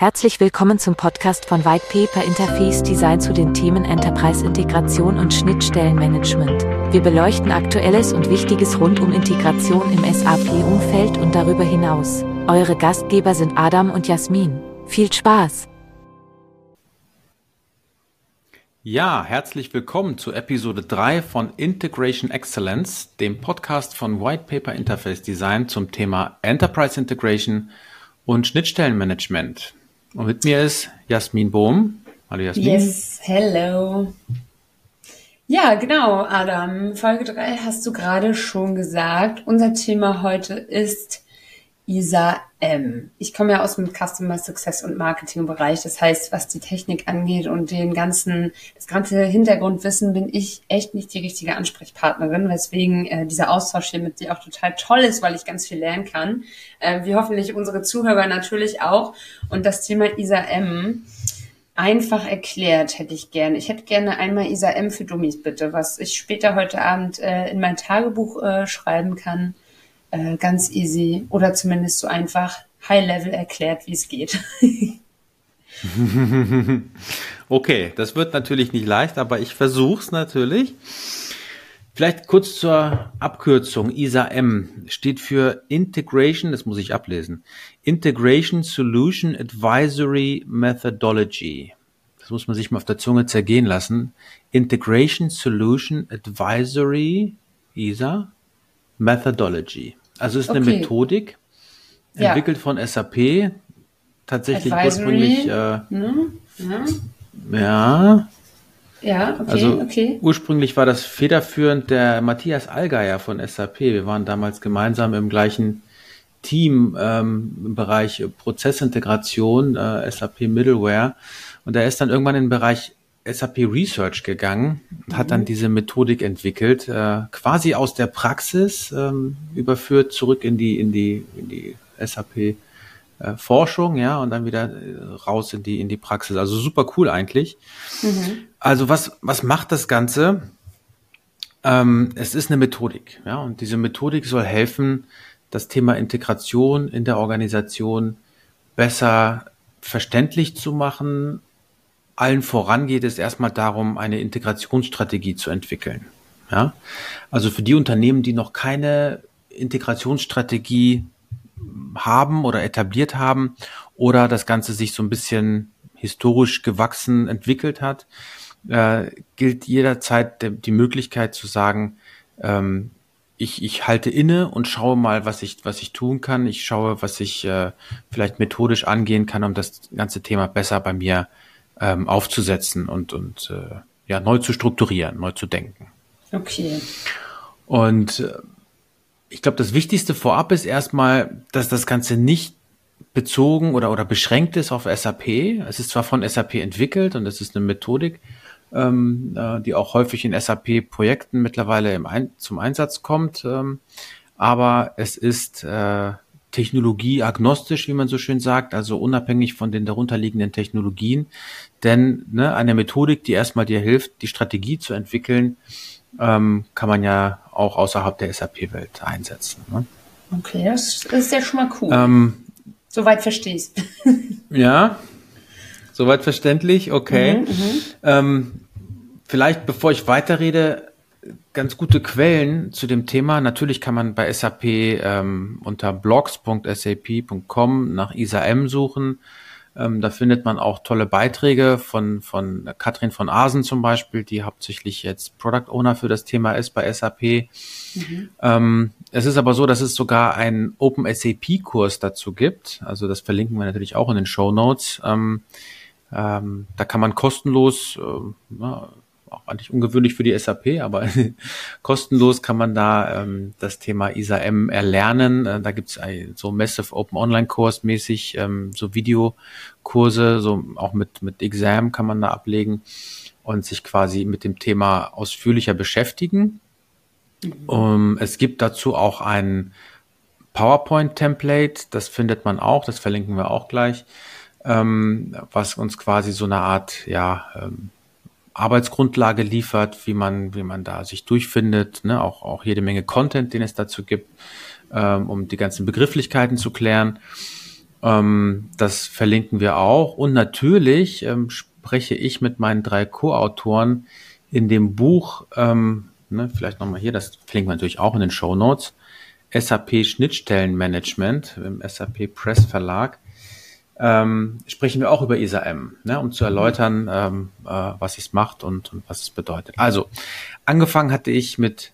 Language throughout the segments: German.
Herzlich willkommen zum Podcast von White Paper Interface Design zu den Themen Enterprise Integration und Schnittstellenmanagement. Wir beleuchten Aktuelles und Wichtiges rund um Integration im SAP-Umfeld und darüber hinaus. Eure Gastgeber sind Adam und Jasmin. Viel Spaß! Ja, herzlich willkommen zu Episode 3 von Integration Excellence, dem Podcast von White Paper Interface Design zum Thema Enterprise Integration und Schnittstellenmanagement. Und mit mir ist Jasmin Bohm. Hallo Jasmin. Yes, hello. Ja, genau, Adam. Folge 3 hast du gerade schon gesagt. Unser Thema heute ist Isa M. Ich komme ja aus dem Customer Success und Marketing Bereich. Das heißt, was die Technik angeht und den ganzen, das ganze Hintergrundwissen bin ich echt nicht die richtige Ansprechpartnerin, weswegen äh, dieser Austausch hier mit dir auch total toll ist, weil ich ganz viel lernen kann. Äh, wie hoffentlich unsere Zuhörer natürlich auch. Und das Thema Isa M einfach erklärt hätte ich gerne. Ich hätte gerne einmal Isa M für Dummies bitte, was ich später heute Abend äh, in mein Tagebuch äh, schreiben kann äh, ganz easy oder zumindest so einfach High-Level erklärt, wie es geht. okay, das wird natürlich nicht leicht, aber ich versuche es natürlich. Vielleicht kurz zur Abkürzung. ISA-M steht für Integration, das muss ich ablesen. Integration Solution Advisory Methodology. Das muss man sich mal auf der Zunge zergehen lassen. Integration Solution Advisory, ISA, Methodology. Also es ist okay. eine Methodik, ja. entwickelt von SAP, tatsächlich ursprünglich. Äh, ne? ja. ja. Ja, okay, also okay. Ursprünglich war das federführend der Matthias Allgeier von SAP. Wir waren damals gemeinsam im gleichen Team ähm, im Bereich Prozessintegration, äh, SAP Middleware. Und er ist dann irgendwann in den Bereich SAP Research gegangen und hat dann mhm. diese Methodik entwickelt, äh, quasi aus der Praxis ähm, überführt zurück in die in die in die SAP äh, Forschung, ja, und dann wieder äh, raus in die in die Praxis. Also super cool eigentlich. Mhm. Also was was macht das Ganze? Ähm, es ist eine Methodik, ja, und diese Methodik soll helfen, das Thema Integration in der Organisation besser verständlich zu machen allen voran geht es erstmal darum, eine Integrationsstrategie zu entwickeln. Ja? Also für die Unternehmen, die noch keine Integrationsstrategie haben oder etabliert haben oder das Ganze sich so ein bisschen historisch gewachsen entwickelt hat, äh, gilt jederzeit die Möglichkeit zu sagen, ähm, ich, ich halte inne und schaue mal, was ich, was ich tun kann. Ich schaue, was ich äh, vielleicht methodisch angehen kann, um das ganze Thema besser bei mir ähm, aufzusetzen und, und äh, ja, neu zu strukturieren, neu zu denken. Okay. Und äh, ich glaube, das Wichtigste vorab ist erstmal, dass das Ganze nicht bezogen oder, oder beschränkt ist auf SAP. Es ist zwar von SAP entwickelt und es ist eine Methodik, ähm, äh, die auch häufig in SAP-Projekten mittlerweile im Ein zum Einsatz kommt, ähm, aber es ist äh, technologieagnostisch, wie man so schön sagt, also unabhängig von den darunterliegenden Technologien. Denn ne, eine Methodik, die erstmal dir hilft, die Strategie zu entwickeln, ähm, kann man ja auch außerhalb der SAP-Welt einsetzen. Ne? Okay, das, ist ja schon mal cool. Ähm, Soweit verstehst. ja, soweit verständlich, okay. Mhm, mhm, ähm, vielleicht, bevor ich weiterrede, ganz gute Quellen zu dem Thema. Natürlich kann man bei SAP ähm, unter blogs.sap.com nach ISAM suchen. Ähm, da findet man auch tolle Beiträge von, von Katrin von Asen zum Beispiel, die hauptsächlich jetzt Product Owner für das Thema ist bei SAP. Mhm. Ähm, es ist aber so, dass es sogar einen Open SAP Kurs dazu gibt. Also das verlinken wir natürlich auch in den Show Notes. Ähm, ähm, da kann man kostenlos äh, auch eigentlich ungewöhnlich für die SAP, aber kostenlos kann man da ähm, das Thema ISA-M erlernen. Äh, da gibt's so Massive Open Online Kurs mäßig, ähm, so Videokurse, so auch mit, mit Exam kann man da ablegen und sich quasi mit dem Thema ausführlicher beschäftigen. Mhm. Um, es gibt dazu auch ein PowerPoint-Template, das findet man auch, das verlinken wir auch gleich, ähm, was uns quasi so eine Art, ja, ähm, Arbeitsgrundlage liefert, wie man, wie man da sich durchfindet, ne? auch, auch jede Menge Content, den es dazu gibt, ähm, um die ganzen Begrifflichkeiten zu klären. Ähm, das verlinken wir auch. Und natürlich ähm, spreche ich mit meinen drei Co-Autoren in dem Buch, ähm, ne, vielleicht nochmal hier, das verlinken wir natürlich auch in den Show Notes, SAP Schnittstellenmanagement im SAP Press Verlag, ähm, sprechen wir auch über ISAM, ne, um zu erläutern, ähm, äh, was es macht und, und was es bedeutet. Also, angefangen hatte ich mit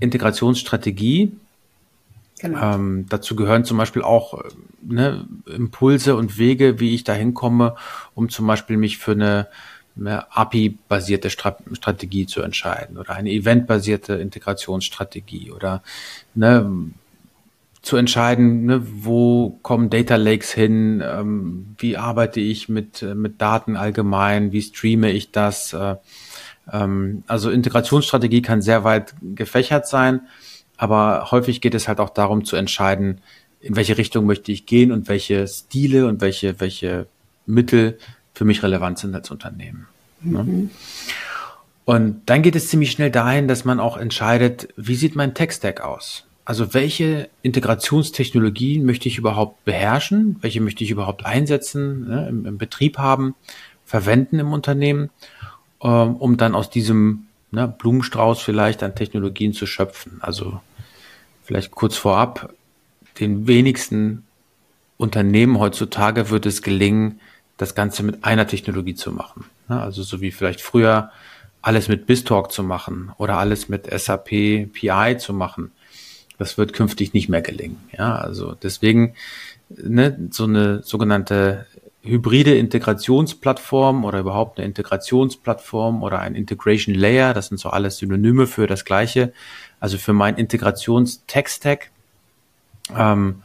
Integrationsstrategie. Genau. Ähm, dazu gehören zum Beispiel auch ne, Impulse und Wege, wie ich da hinkomme, um zum Beispiel mich für eine, eine API-basierte Strategie zu entscheiden oder eine event-basierte Integrationsstrategie oder ne, zu entscheiden, ne, wo kommen Data Lakes hin, ähm, wie arbeite ich mit, mit Daten allgemein, wie streame ich das. Äh, ähm, also Integrationsstrategie kann sehr weit gefächert sein, aber häufig geht es halt auch darum zu entscheiden, in welche Richtung möchte ich gehen und welche Stile und welche, welche Mittel für mich relevant sind als Unternehmen. Ne? Mhm. Und dann geht es ziemlich schnell dahin, dass man auch entscheidet, wie sieht mein Tech-Stack aus? Also welche Integrationstechnologien möchte ich überhaupt beherrschen? Welche möchte ich überhaupt einsetzen, ne, im, im, Betrieb haben, verwenden im Unternehmen, ähm, um dann aus diesem ne, Blumenstrauß vielleicht an Technologien zu schöpfen? Also vielleicht kurz vorab, den wenigsten Unternehmen heutzutage wird es gelingen, das Ganze mit einer Technologie zu machen. Also so wie vielleicht früher alles mit BizTalk zu machen oder alles mit SAP PI zu machen. Das wird künftig nicht mehr gelingen. Ja, also deswegen ne, so eine sogenannte hybride Integrationsplattform oder überhaupt eine Integrationsplattform oder ein Integration Layer, das sind so alles Synonyme für das Gleiche. Also für mein Integrations-Tech-Stack ähm,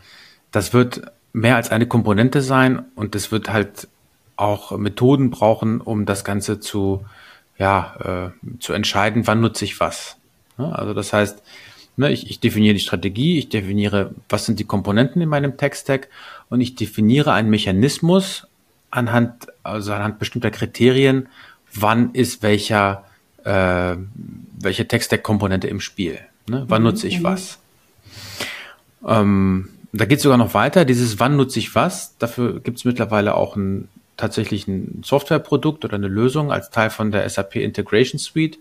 das wird mehr als eine Komponente sein und es wird halt auch Methoden brauchen, um das Ganze zu, ja, äh, zu entscheiden, wann nutze ich was. Ja, also das heißt, ne, ich, ich definiere die Strategie, ich definiere, was sind die Komponenten in meinem Tech-Stack und ich definiere einen Mechanismus anhand, also anhand bestimmter Kriterien, wann ist welcher, äh, welche Tech-Stack-Komponente im Spiel. Ne? Wann mhm, nutze ich mhm. was? Ähm, da geht es sogar noch weiter. Dieses Wann nutze ich was? Dafür gibt es mittlerweile auch ein, tatsächlich ein Softwareprodukt oder eine Lösung als Teil von der SAP Integration Suite.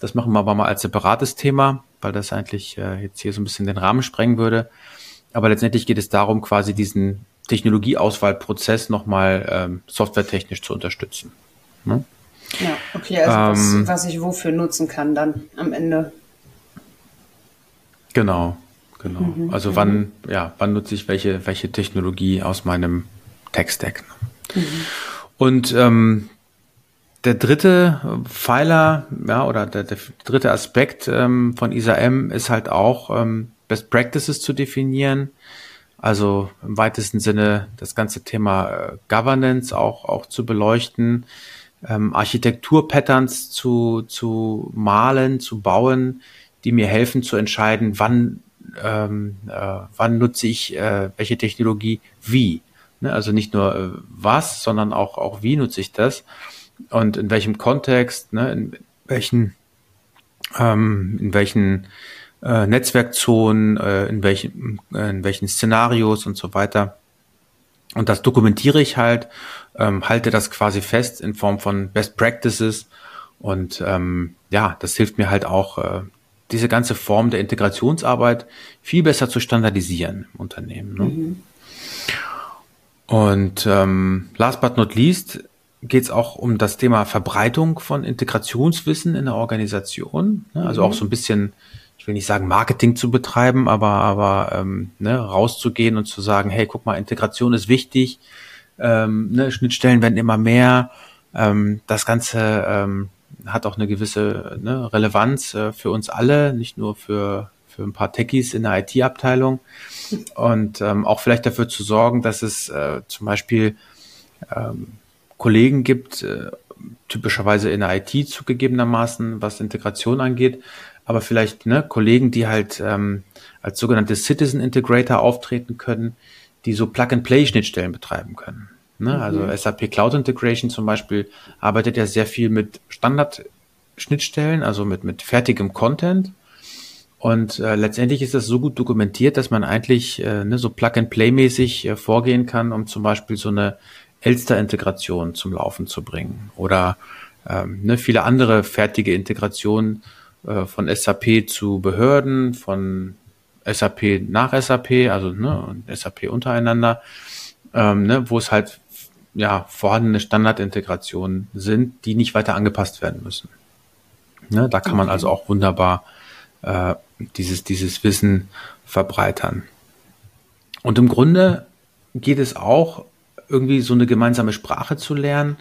Das machen wir aber mal als separates Thema, weil das eigentlich äh, jetzt hier so ein bisschen den Rahmen sprengen würde. Aber letztendlich geht es darum, quasi diesen Technologieauswahlprozess nochmal ähm, softwaretechnisch zu unterstützen. Ne? Ja, okay, also ähm, was, was ich wofür nutzen kann dann am Ende. Genau. Genau. Mhm. Also wann, ja, wann nutze ich welche, welche Technologie aus meinem Tech-Stack? Mhm. Und ähm, der dritte Pfeiler, ja, oder der, der dritte Aspekt ähm, von ISAM ist halt auch ähm, Best Practices zu definieren. Also im weitesten Sinne das ganze Thema äh, Governance auch, auch zu beleuchten, ähm, Architekturpatterns zu, zu malen, zu bauen, die mir helfen zu entscheiden, wann ähm, äh, wann nutze ich äh, welche Technologie wie. Ne? Also nicht nur äh, was, sondern auch, auch wie nutze ich das und in welchem Kontext, ne? in welchen, ähm, in welchen äh, Netzwerkzonen, äh, in, welchen, äh, in welchen Szenarios und so weiter. Und das dokumentiere ich halt, ähm, halte das quasi fest in Form von Best Practices und ähm, ja, das hilft mir halt auch, äh, diese ganze Form der Integrationsarbeit viel besser zu standardisieren im Unternehmen. Ne? Mhm. Und ähm, last but not least geht es auch um das Thema Verbreitung von Integrationswissen in der Organisation. Ne? Also mhm. auch so ein bisschen, ich will nicht sagen Marketing zu betreiben, aber aber ähm, ne, rauszugehen und zu sagen, hey, guck mal, Integration ist wichtig, ähm, ne, Schnittstellen werden immer mehr, ähm, das Ganze ähm, hat auch eine gewisse ne, Relevanz äh, für uns alle, nicht nur für, für ein paar Techies in der IT-Abteilung. Und ähm, auch vielleicht dafür zu sorgen, dass es äh, zum Beispiel ähm, Kollegen gibt, äh, typischerweise in der IT zugegebenermaßen, was Integration angeht, aber vielleicht ne, Kollegen, die halt ähm, als sogenannte Citizen Integrator auftreten können, die so Plug-and-Play-Schnittstellen betreiben können. Ne? Also mhm. SAP Cloud Integration zum Beispiel arbeitet ja sehr viel mit Standard-Schnittstellen, also mit, mit fertigem Content. Und äh, letztendlich ist das so gut dokumentiert, dass man eigentlich äh, ne, so Plug-and-Play-mäßig äh, vorgehen kann, um zum Beispiel so eine Elster-Integration zum Laufen zu bringen oder ähm, ne, viele andere fertige Integrationen äh, von SAP zu Behörden, von SAP nach SAP, also ne, SAP untereinander, ähm, ne, wo es halt ja vorhandene Standardintegrationen sind, die nicht weiter angepasst werden müssen. Ne, da kann man also auch wunderbar äh, dieses, dieses Wissen verbreitern. Und im Grunde geht es auch irgendwie so eine gemeinsame Sprache zu lernen,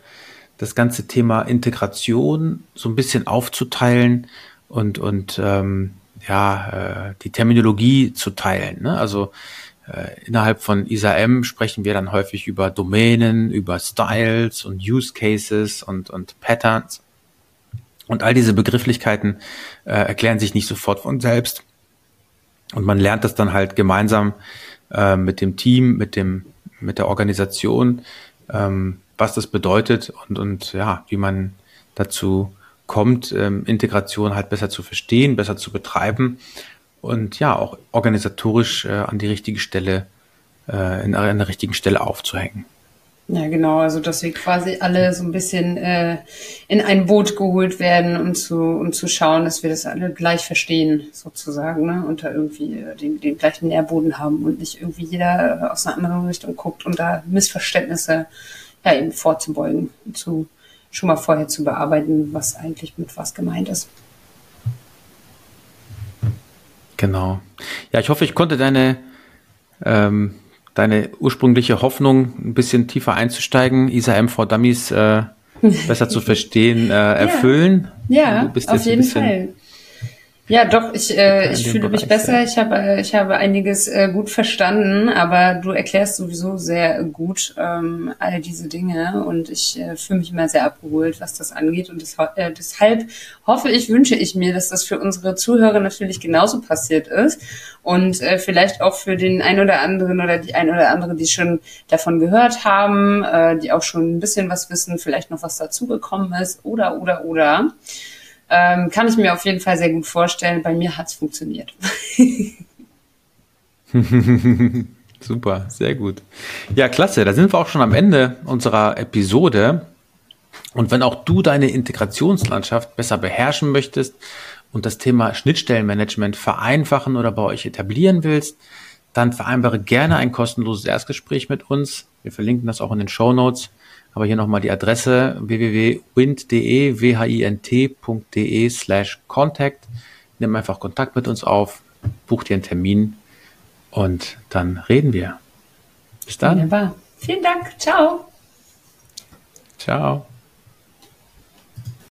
das ganze Thema Integration so ein bisschen aufzuteilen und, und ähm, ja, äh, die Terminologie zu teilen. Ne? Also äh, innerhalb von ISAM sprechen wir dann häufig über Domänen, über Styles und Use Cases und, und Patterns. Und all diese Begrifflichkeiten äh, erklären sich nicht sofort von selbst. Und man lernt das dann halt gemeinsam äh, mit dem Team, mit dem, mit der Organisation, ähm, was das bedeutet und, und ja, wie man dazu kommt, ähm, Integration halt besser zu verstehen, besser zu betreiben und ja, auch organisatorisch äh, an die richtige Stelle, äh, in, an der richtigen Stelle aufzuhängen. Ja, genau, also dass wir quasi alle so ein bisschen äh, in ein Boot geholt werden, um zu, um zu schauen, dass wir das alle gleich verstehen, sozusagen, ne? und da irgendwie äh, den, den gleichen Nährboden haben und nicht irgendwie jeder äh, aus einer anderen Richtung guckt und da Missverständnisse ja eben vorzubeugen, zu schon mal vorher zu bearbeiten, was eigentlich mit was gemeint ist. Genau. Ja, ich hoffe, ich konnte deine ähm, deine ursprüngliche Hoffnung, ein bisschen tiefer einzusteigen, ISA M for Dummies äh, besser zu verstehen, äh, erfüllen. Ja, ja auf jeden Fall. Ja, doch, ich, äh, ich fühle mich besser. Ich habe, äh, ich habe einiges äh, gut verstanden, aber du erklärst sowieso sehr gut ähm, all diese Dinge und ich äh, fühle mich immer sehr abgeholt, was das angeht. Und das, äh, deshalb hoffe ich, wünsche ich mir, dass das für unsere Zuhörer natürlich genauso passiert ist und äh, vielleicht auch für den ein oder anderen oder die ein oder andere, die schon davon gehört haben, äh, die auch schon ein bisschen was wissen, vielleicht noch was dazugekommen ist oder, oder, oder. Ähm, kann ich mir auf jeden Fall sehr gut vorstellen. Bei mir hat es funktioniert. Super, sehr gut. Ja, klasse. Da sind wir auch schon am Ende unserer Episode. Und wenn auch du deine Integrationslandschaft besser beherrschen möchtest und das Thema Schnittstellenmanagement vereinfachen oder bei euch etablieren willst, dann vereinbare gerne ein kostenloses Erstgespräch mit uns. Wir verlinken das auch in den Show Notes. Aber hier nochmal die Adresse www.wind.de, w-h-i-n-t.de slash contact. Nimm einfach Kontakt mit uns auf, buch dir einen Termin und dann reden wir. Bis dann. Wunderbar. Vielen Dank. Ciao. Ciao.